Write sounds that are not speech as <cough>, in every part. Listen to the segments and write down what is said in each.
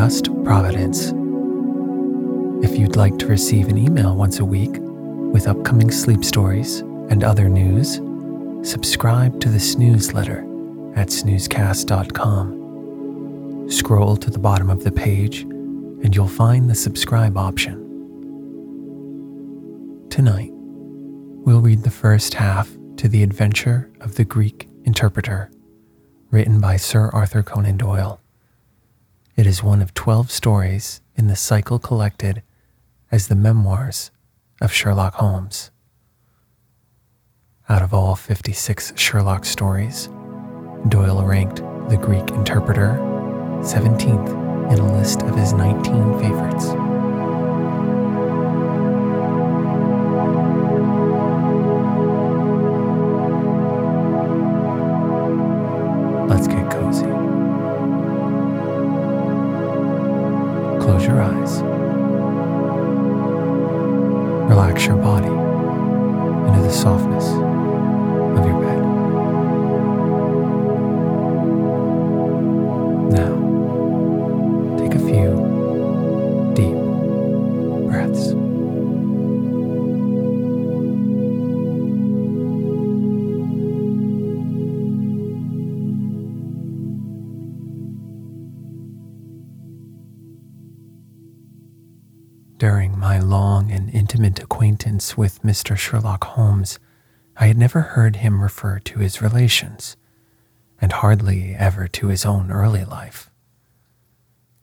Adjust Providence. If you'd like to receive an email once a week with upcoming sleep stories and other news, subscribe to the snooze letter at snoozecast.com. Scroll to the bottom of the page and you'll find the subscribe option. Tonight, we'll read the first half to The Adventure of the Greek Interpreter, written by Sir Arthur Conan Doyle. It is one of 12 stories in the cycle collected as the memoirs of Sherlock Holmes. Out of all 56 Sherlock stories, Doyle ranked The Greek Interpreter 17th in a list of his 19 favorites. Relax your body into the softness of your bed. Intimate acquaintance with Mr. Sherlock Holmes, I had never heard him refer to his relations, and hardly ever to his own early life.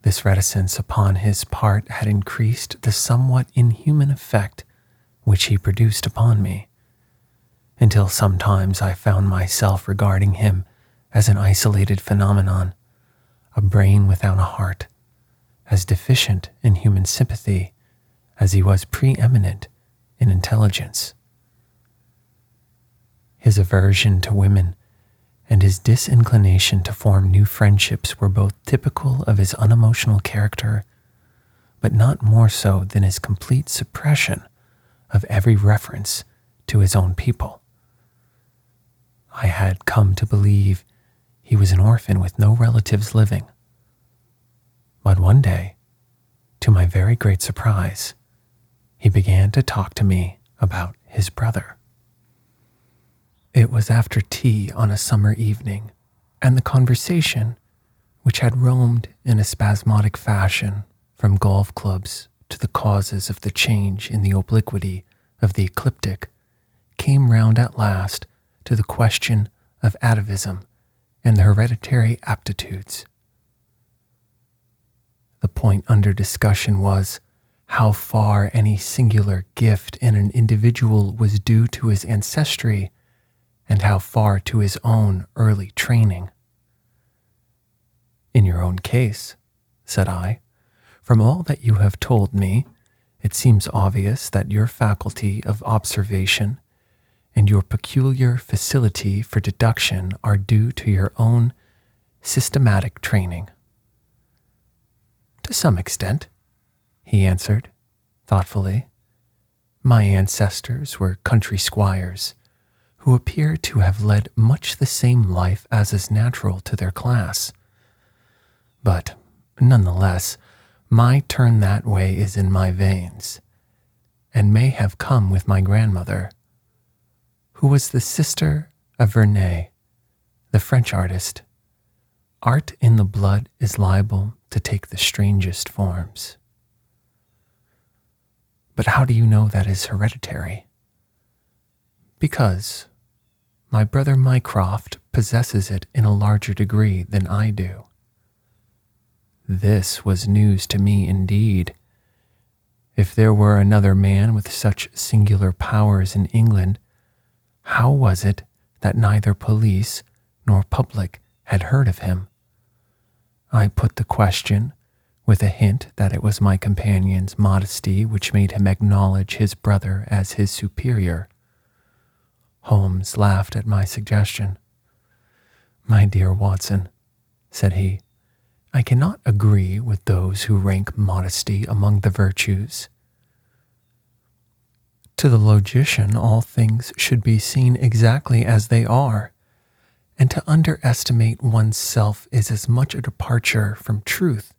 This reticence upon his part had increased the somewhat inhuman effect which he produced upon me, until sometimes I found myself regarding him as an isolated phenomenon, a brain without a heart, as deficient in human sympathy as he was preeminent in intelligence. His aversion to women and his disinclination to form new friendships were both typical of his unemotional character, but not more so than his complete suppression of every reference to his own people. I had come to believe he was an orphan with no relatives living. But one day, to my very great surprise, he began to talk to me about his brother. It was after tea on a summer evening, and the conversation, which had roamed in a spasmodic fashion from golf clubs to the causes of the change in the obliquity of the ecliptic, came round at last to the question of atavism and the hereditary aptitudes. The point under discussion was how far any singular gift in an individual was due to his ancestry and how far to his own early training. In your own case, said I, from all that you have told me, it seems obvious that your faculty of observation and your peculiar facility for deduction are due to your own systematic training. To some extent, he answered, thoughtfully. My ancestors were country squires who appear to have led much the same life as is natural to their class. But, nonetheless, my turn that way is in my veins, and may have come with my grandmother, who was the sister of Vernet, the French artist. Art in the blood is liable to take the strangest forms. But how do you know that is hereditary? Because my brother Mycroft possesses it in a larger degree than I do. This was news to me indeed. If there were another man with such singular powers in England, how was it that neither police nor public had heard of him? I put the question with a hint that it was my companion's modesty which made him acknowledge his brother as his superior. Holmes laughed at my suggestion. My dear Watson, said he, I cannot agree with those who rank modesty among the virtues. To the logician, all things should be seen exactly as they are, and to underestimate one's self is as much a departure from truth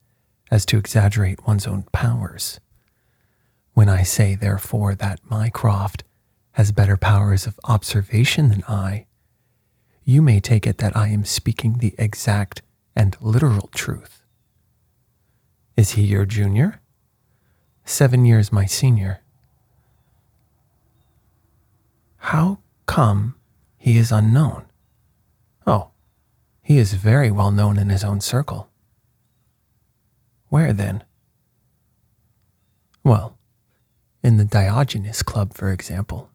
as to exaggerate one's own powers. When I say, therefore, that Mycroft has better powers of observation than I, you may take it that I am speaking the exact and literal truth. Is he your junior? Seven years my senior. How come he is unknown? Oh, he is very well known in his own circle. Where then? Well, in the Diogenes Club, for example.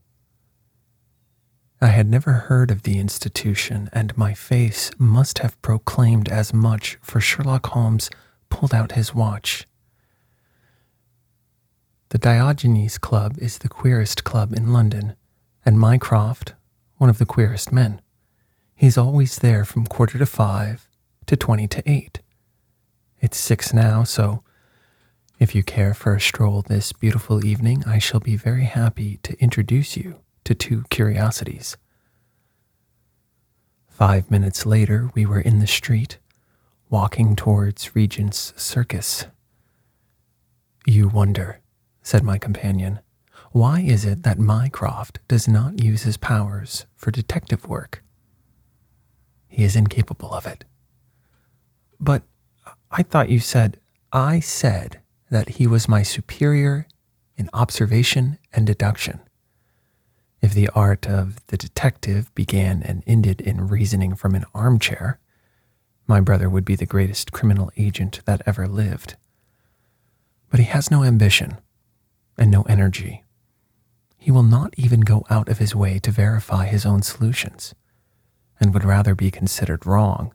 I had never heard of the institution, and my face must have proclaimed as much, for Sherlock Holmes pulled out his watch. The Diogenes Club is the queerest club in London, and Mycroft, one of the queerest men. He's always there from quarter to five to twenty to eight. It's six now, so if you care for a stroll this beautiful evening, I shall be very happy to introduce you to two curiosities. Five minutes later, we were in the street, walking towards Regent's Circus. You wonder, said my companion, why is it that Mycroft does not use his powers for detective work? He is incapable of it. But I thought you said, I said that he was my superior in observation and deduction. If the art of the detective began and ended in reasoning from an armchair, my brother would be the greatest criminal agent that ever lived. But he has no ambition and no energy. He will not even go out of his way to verify his own solutions, and would rather be considered wrong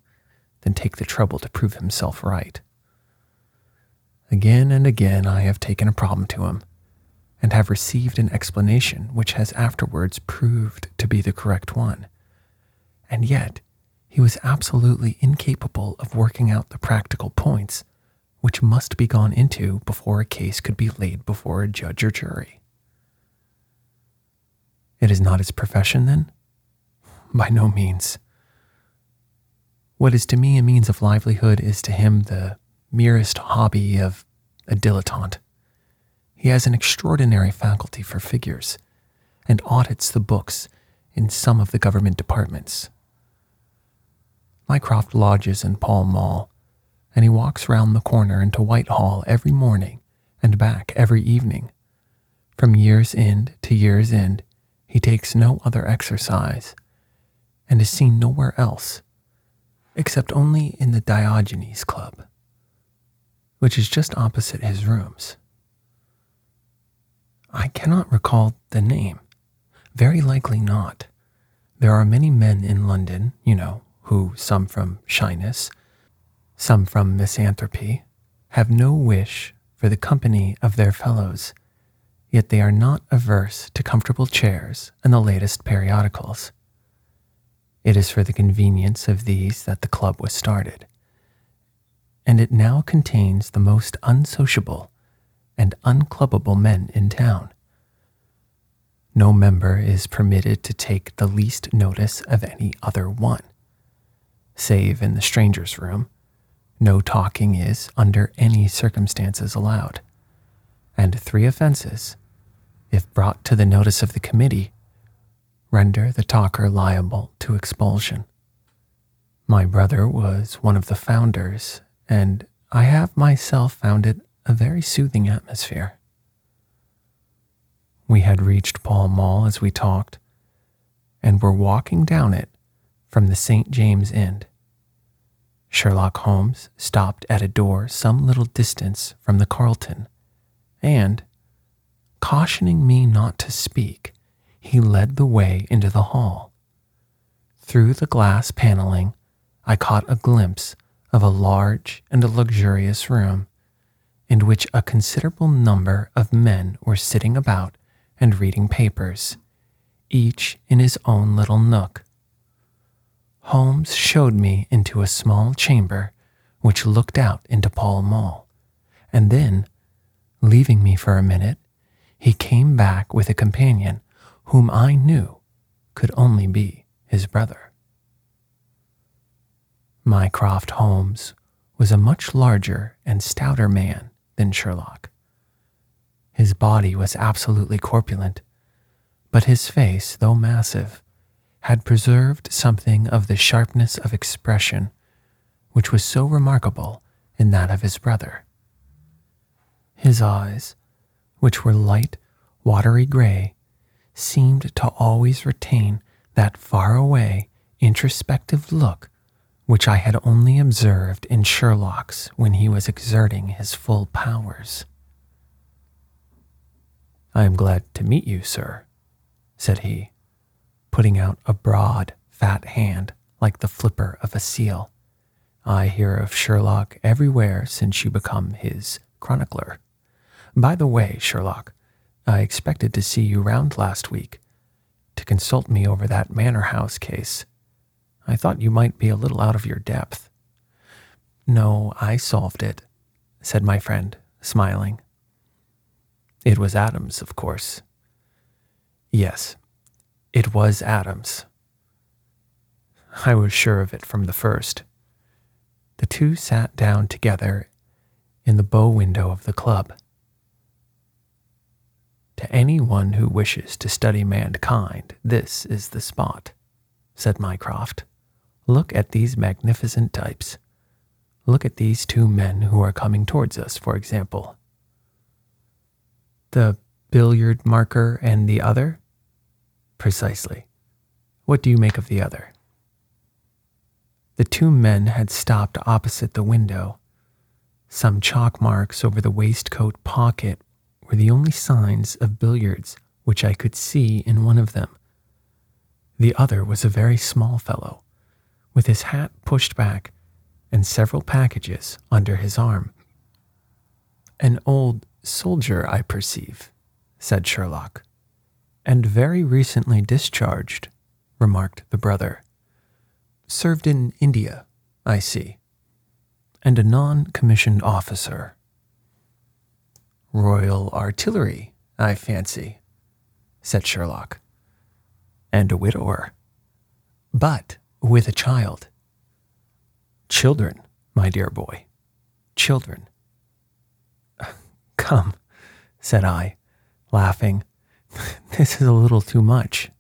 than take the trouble to prove himself right. Again and again I have taken a problem to him and have received an explanation which has afterwards proved to be the correct one. And yet, he was absolutely incapable of working out the practical points which must be gone into before a case could be laid before a judge or jury. It is not his profession, then? By no means. What is to me a means of livelihood is to him the merest hobby of a dilettante. He has an extraordinary faculty for figures and audits the books in some of the government departments. Mycroft lodges in Pall Mall, and he walks round the corner into Whitehall every morning and back every evening. From year's end to year's end, he takes no other exercise and is seen nowhere else, except only in the Diogenes Club. which is just opposite his rooms. I cannot recall the name. Very likely not. There are many men in London, you know, who, some from shyness, some from misanthropy, have no wish for the company of their fellows, yet they are not averse to comfortable chairs and the latest periodicals. It is for the convenience of these that the club was started, and it now contains the most unsociable and unclubbable men in town. No member is permitted to take the least notice of any other one, save in the stranger's room. No talking is, under any circumstances, allowed, and three offenses, if brought to the notice of the committee, render the talker liable to expulsion. My brother was one of the founders, and I have myself found it a very soothing atmosphere. We had reached Pall Mall as we talked, and were walking down it from the St. James end. Sherlock Holmes stopped at a door some little distance from the Carlton, and, cautioning me not to speak, he led the way into the hall. Through the glass paneling, I caught a glimpse of a large and a luxurious room in which a considerable number of men were sitting about and reading papers, each in his own little nook. Holmes showed me into a small chamber which looked out into Pall Mall, and then, leaving me for a minute, he came back with a companion whom I knew could only be his brother. Mycroft Holmes was a much larger and stouter man than Sherlock. His body was absolutely corpulent, but his face, though massive, had preserved something of the sharpness of expression which was so remarkable in that of his brother. His eyes, which were light, watery gray, seemed to always retain that far away, introspective look which I had only observed in Sherlock's when he was exerting his full powers. I am glad to meet you, sir, said he, putting out a broad, fat hand like the flipper of a seal. I hear of Sherlock everywhere since you become his chronicler. By the way, Sherlock, I expected to see you round last week to consult me over that Manor House case. I thought you might be a little out of your depth. No, I solved it, said my friend, smiling. It was Adams, of course. Yes, it was Adams. I was sure of it from the first. The two sat down together in the bow window of the club. To anyone who wishes to study mankind, this is the spot, said Mycroft. Look at these magnificent types. Look at these two men who are coming towards us, for example. The billiard marker and the other? Precisely. What do you make of the other? The two men had stopped opposite the window. Some chalk marks over the waistcoat pocket were the only signs of billiards which I could see in one of them. The other was a very small fellow, with his hat pushed back and several packages under his arm. An old soldier, I perceive, said Sherlock. And very recently discharged, remarked the brother. Served in India, I see. And a non commissioned officer. Royal Artillery, I fancy, said Sherlock. And a widower. But with a child. Children, my dear boy, children. Come, said I, laughing. <laughs> This is a little too much.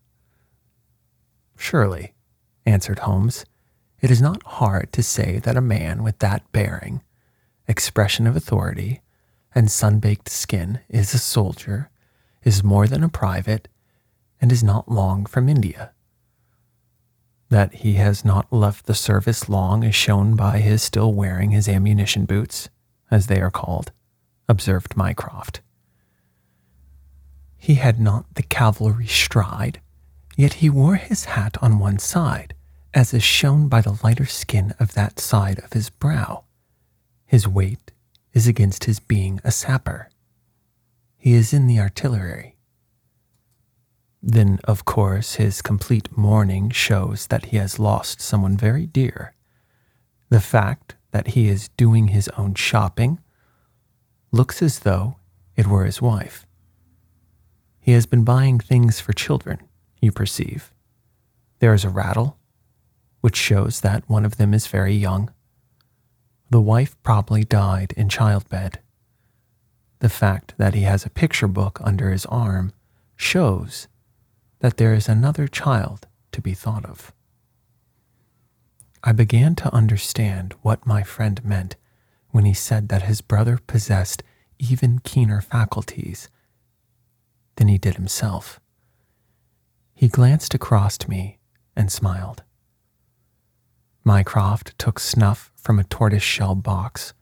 Surely, answered Holmes, it is not hard to say that a man with that bearing, expression of authority, and sun baked skin is a soldier, is more than a private, and is not long from India. That he has not left the service long is shown by his still wearing his ammunition boots, as they are called, observed Mycroft. He had not the cavalry stride, yet he wore his hat on one side, as is shown by the lighter skin of that side of his brow. His weight is against his being a sapper. He is in the artillery. Then, of course, his complete mourning shows that he has lost someone very dear. The fact that he is doing his own shopping looks as though it were his wife. He has been buying things for children, you perceive. There is a rattle, which shows that one of them is very young. The wife probably died in childbed. The fact that he has a picture book under his arm shows that there is another child to be thought of. I began to understand what my friend meant when he said that his brother possessed even keener faculties than he did himself. He glanced across to me and smiled. Mycroft took snuff from a tortoise shell box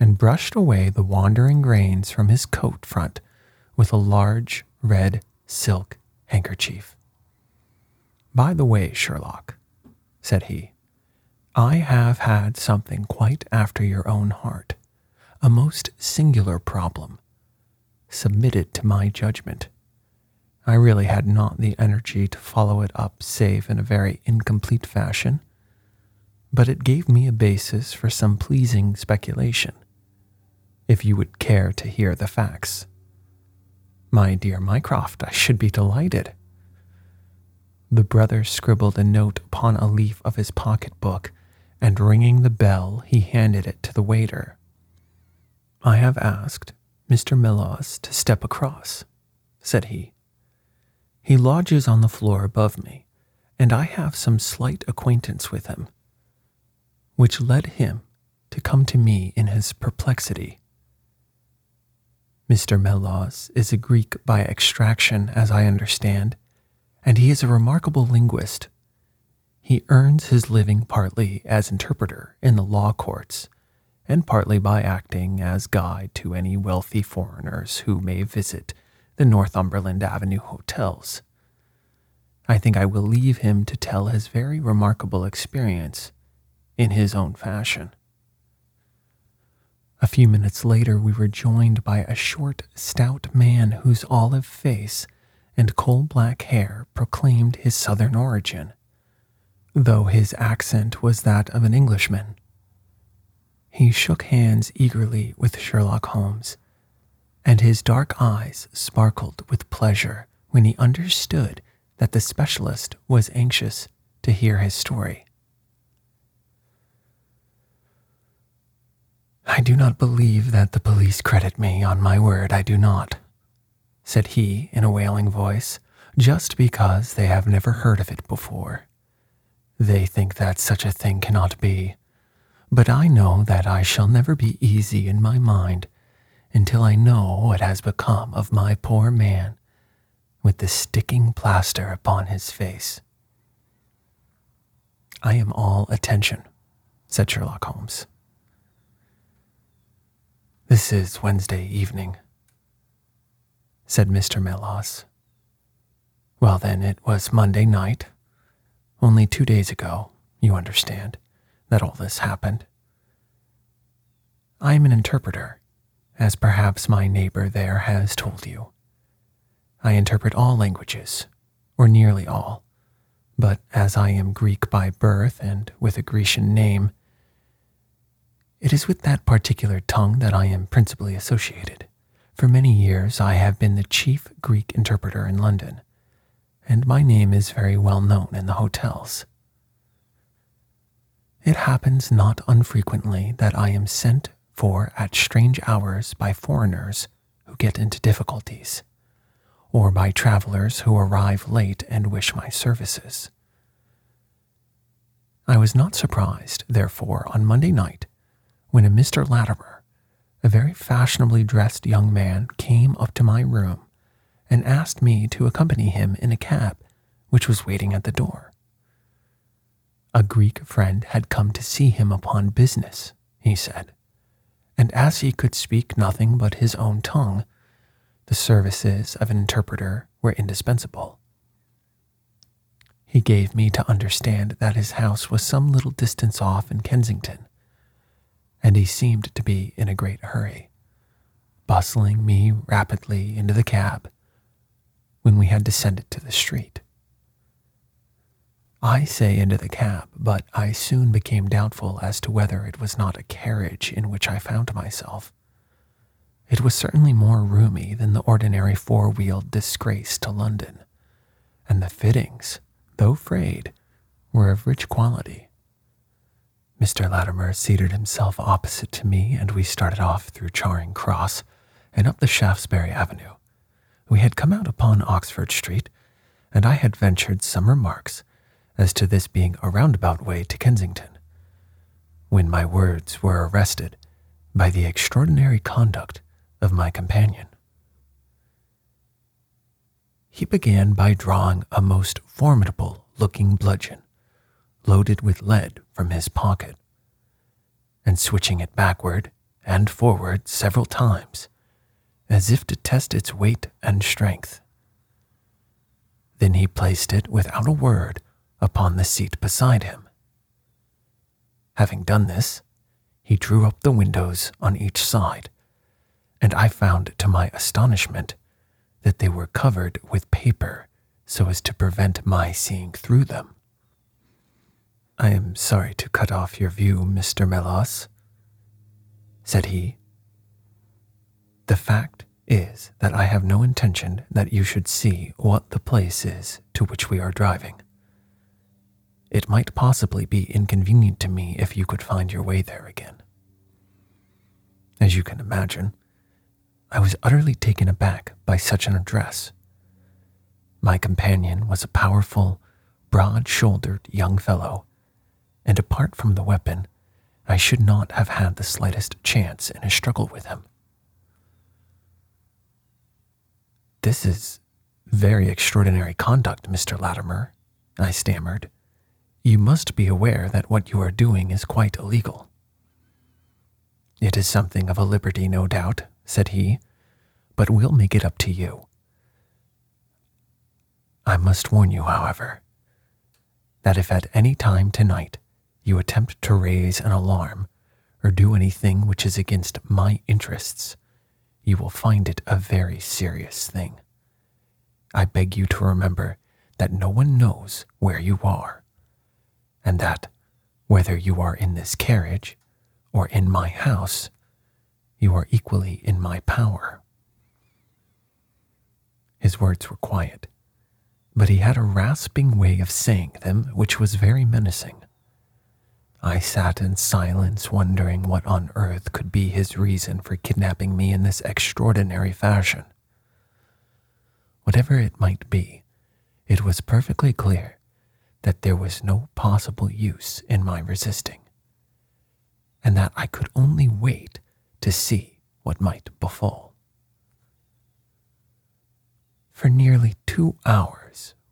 and brushed away the wandering grains from his coat front with a large red silk handkerchief. By the way, Sherlock, said he, I have had something quite after your own heart, a most singular problem, submitted to my judgment. I really had not the energy to follow it up save in a very incomplete fashion, but it gave me a basis for some pleasing speculation, if you would care to hear the facts. My dear Mycroft, I should be delighted. The brother scribbled a note upon a leaf of his pocketbook and ringing the bell, he handed it to the waiter. I have asked Mr. Melas to step across, said he. He lodges on the floor above me, and I have some slight acquaintance with him, which led him to come to me in his perplexity. Mr. Melas is a Greek by extraction, as I understand, and he is a remarkable linguist he earns his living partly as interpreter in the law courts and partly by acting as guide to any wealthy foreigners who may visit the Northumberland Avenue hotels. I think I will leave him to tell his very remarkable experience in his own fashion. A few minutes later, we were joined by a short, stout man whose olive face and coal black hair proclaimed his southern origin though his accent was that of an Englishman. He shook hands eagerly with Sherlock Holmes, and his dark eyes sparkled with pleasure when he understood that the specialist was anxious to hear his story. I do not believe that the police credit me, on my word, I do not, said he in a wailing voice, just because they have never heard of it before. They think that such a thing cannot be. But I know that I shall never be easy in my mind until I know what has become of my poor man with the sticking plaster upon his face. I am all attention, said Sherlock Holmes. This is Wednesday evening, said Mr. Melas. Well, then, it was Monday night, only two days ago, you understand, that all this happened. I am an interpreter, as perhaps my neighbor there has told you. I interpret all languages, or nearly all, but as I am Greek by birth and with a Grecian name, it is with that particular tongue that I am principally associated. For many years, I have been the chief Greek interpreter in London and my name is very well known in the hotels. It happens not unfrequently that I am sent for at strange hours by foreigners who get into difficulties, or by travelers who arrive late and wish my services. I was not surprised, therefore, on Monday night when a Mr. Latimer, a very fashionably dressed young man, came up to my room and asked me to accompany him in a cab which was waiting at the door. A Greek friend had come to see him upon business, he said, and as he could speak nothing but his own tongue, the services of an interpreter were indispensable. He gave me to understand that his house was some little distance off in Kensington, and he seemed to be in a great hurry, bustling me rapidly into the cab when we had descended to the street. I say into the cab, but I soon became doubtful as to whether it was not a carriage in which I found myself. It was certainly more roomy than the ordinary four wheeled disgrace to London, and the fittings though frayed, were of rich quality. Mr. Latimer seated himself opposite to me, and we started off through Charing Cross and up the Shaftesbury Avenue. We had come out upon Oxford Street, and I had ventured some remarks as to this being a roundabout way to Kensington, when my words were arrested by the extraordinary conduct of my companion. He began by drawing a most formidable looking bludgeon, loaded with lead, from his pocket, and switching it backward and forward several times, as if to test its weight and strength. Then he placed it without a word upon the seat beside him. Having done this, he drew up the windows on each side, and I found to my astonishment that they were covered with paper so as to prevent my seeing through them. I am sorry to cut off your view, Mr. Melas, said he. The fact is that I have no intention that you should see what the place is to which we are driving. It might possibly be inconvenient to me if you could find your way there again. As you can imagine, I was utterly taken aback by such an address. My companion was a powerful, broad shouldered young fellow, and apart from the weapon, I should not have had the slightest chance in a struggle with him. This is very extraordinary conduct, Mr. Latimer, I stammered. You must be aware that what you are doing is quite illegal. It is something of a liberty, no doubt, said he, but we'll make it up to you. I must warn you, however, that if at any time tonight you attempt to raise an alarm or do anything which is against my interests, you will find it a very serious thing. I beg you to remember that no one knows where you are, and that, whether you are in this carriage or in my house, you are equally in my power. His words were quiet, but he had a rasping way of saying them which was very menacing. I sat in silence, wondering what on earth could be his reason for kidnapping me in this extraordinary fashion. Whatever it might be, it was perfectly clear that there was no possible use in my resisting, and that I could only wait to see what might befall. For nearly two hours,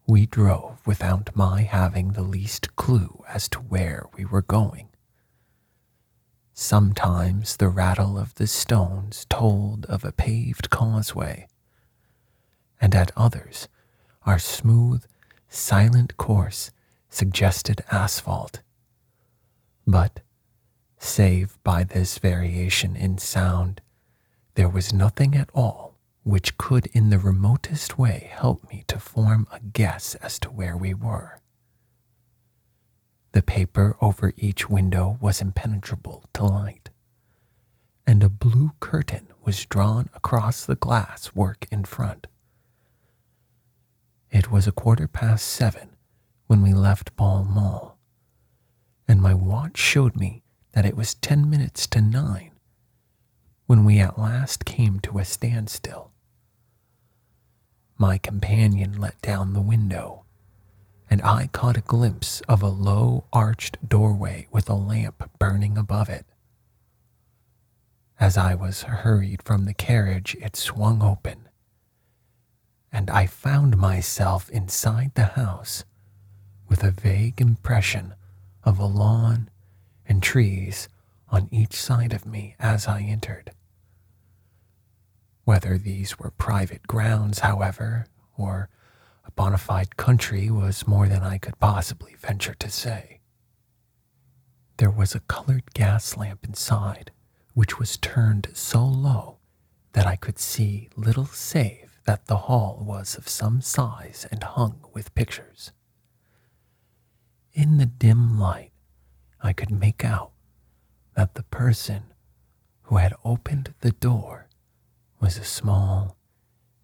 we drove without my having the least clue as to where we were going. Sometimes the rattle of the stones told of a paved causeway, and at others, our smooth, silent course suggested asphalt. But, save by this variation in sound, there was nothing at all which could in the remotest way help me to form a guess as to where we were. The paper over each window was impenetrable to light, and a blue curtain was drawn across the glass work in front. It was a quarter past seven when we left Pall Mall, and my watch showed me that it was ten minutes to nine when we at last came to a standstill. My companion let down the window, and I caught a glimpse of a low arched doorway with a lamp burning above it. As I was hurried from the carriage, it swung open, and I found myself inside the house with a vague impression of a lawn and trees on each side of me as I entered. Whether these were private grounds, however, or a bona fide country was more than I could possibly venture to say. There was a colored gas lamp inside, which was turned so low that I could see little save that the hall was of some size and hung with pictures. In the dim light, I could make out that the person who had opened the door was a small,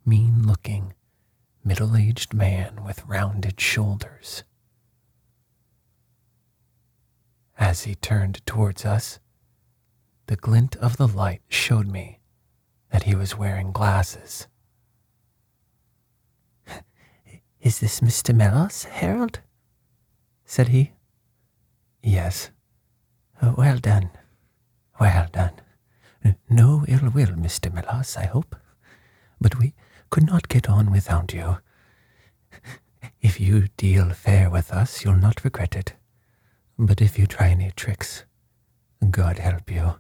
mean looking, middle aged man with rounded shoulders. As he turned towards us, the glint of the light showed me that he was wearing glasses. <laughs> Is this Mr. Melas, Harold? said he. Yes. Oh, well done. Well done. No ill will, Mr. Melas, I hope. But we could not get on without you. If you deal fair with us, you'll not regret it. But if you try any tricks, God help you.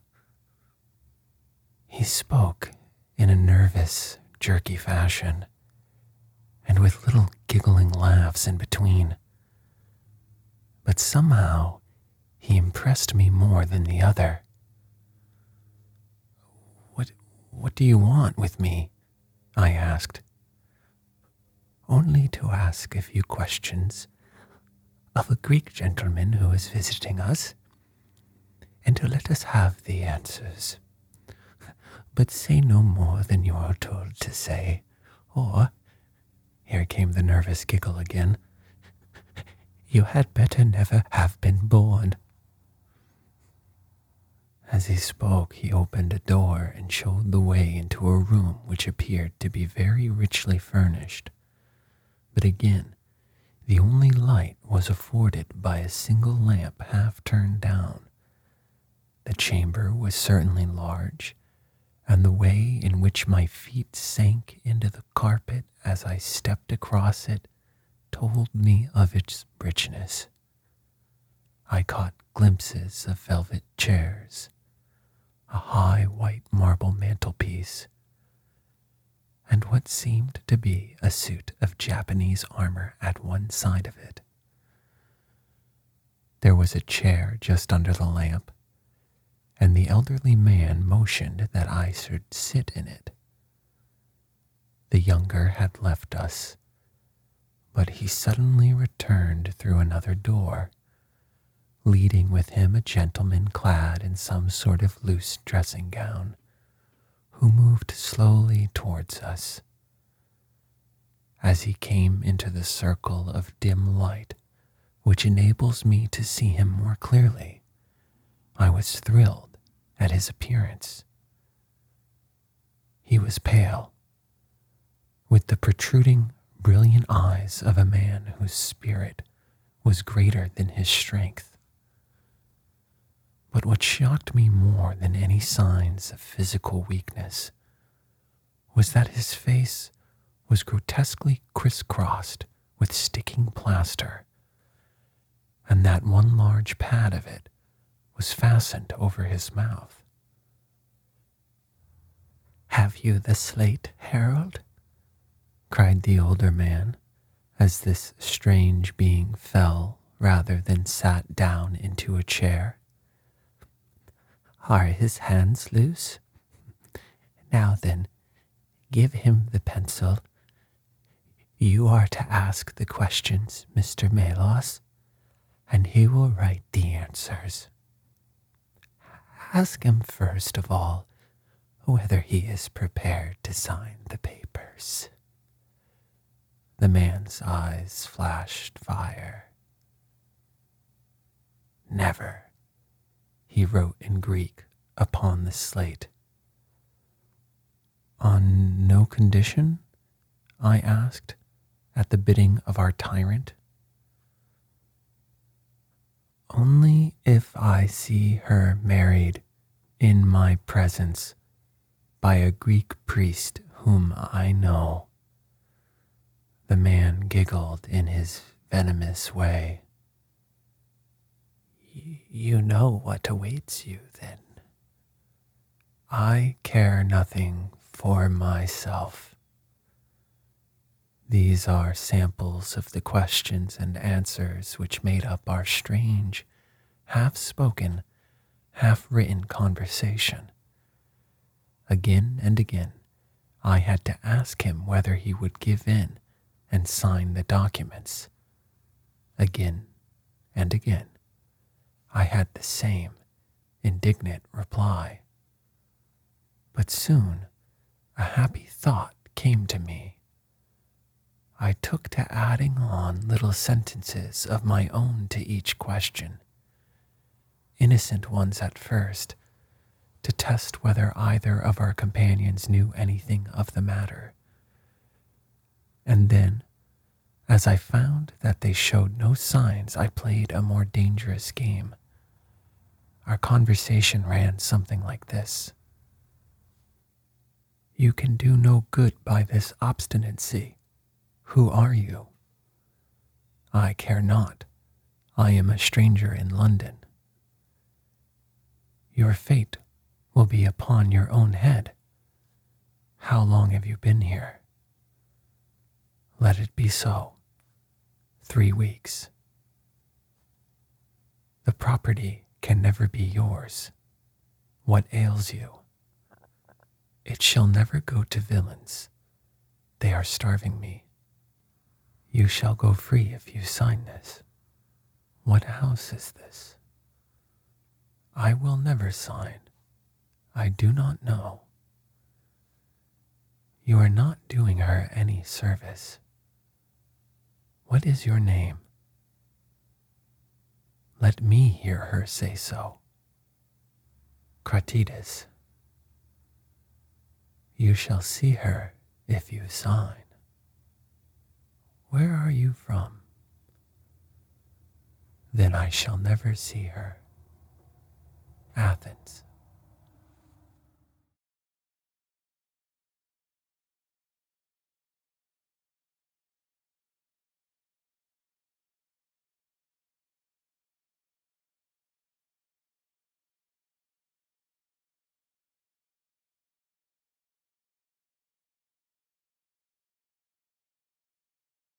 He spoke in a nervous, jerky fashion, and with little giggling laughs in between. But somehow he impressed me more than the other. What, do you want with me? I asked. Only to ask a few questions of a Greek gentleman who is visiting us, and to let us have the answers. But say no more than you are told to say, or, here came the nervous giggle again, you had better never have been born. As he spoke, he opened a door and showed the way into a room which appeared to be very richly furnished. But again, the only light was afforded by a single lamp half turned down. The chamber was certainly large, and the way in which my feet sank into the carpet as I stepped across it told me of its richness. I caught glimpses of velvet chairs, a high white marble mantelpiece, and what seemed to be a suit of Japanese armor at one side of it. There was a chair just under the lamp, and the elderly man motioned that I should sit in it. The younger had left us, but he suddenly returned through another door, leading with him a gentleman clad in some sort of loose dressing gown who moved slowly towards us. As he came into the circle of dim light, which enables me to see him more clearly, I was thrilled at his appearance. He was pale, with the protruding, brilliant eyes of a man whose spirit was greater than his strength. But what shocked me more than any signs of physical weakness was that his face was grotesquely crisscrossed with sticking plaster, and that one large pad of it was fastened over his mouth. Have you the slate, Harold? cried the older man as this strange being fell rather than sat down into a chair. Are his hands loose? Now then, give him the pencil. You are to ask the questions, Mr. Melas, and he will write the answers. Ask him first of all whether he is prepared to sign the papers. The man's eyes flashed fire. Never he wrote in Greek upon the slate. On no condition? I asked, at the bidding of our tyrant. Only if I see her married in my presence by a Greek priest whom I know. The man giggled in his venomous way. You know what awaits you then. I care nothing for myself. These are samples of the questions and answers which made up our strange, half spoken, half written conversation. Again and again, I had to ask him whether he would give in and sign the documents. Again and again, I had the same indignant reply. But soon a happy thought came to me. I took to adding on little sentences of my own to each question, innocent ones at first, to test whether either of our companions knew anything of the matter. And then, as I found that they showed no signs, I played a more dangerous game. Our conversation ran something like this You can do no good by this obstinacy. Who are you? I care not. I am a stranger in London. Your fate will be upon your own head. How long have you been here? Let it be so. Three weeks. The property can never be yours. What ails you? It shall never go to villains. They are starving me. You shall go free if you sign this. What house is this? I will never sign. I do not know. You are not doing her any service. What is your name? Let me hear her say so. Kratides. You shall see her if you sign. Where are you from? Then I shall never see her. Athens.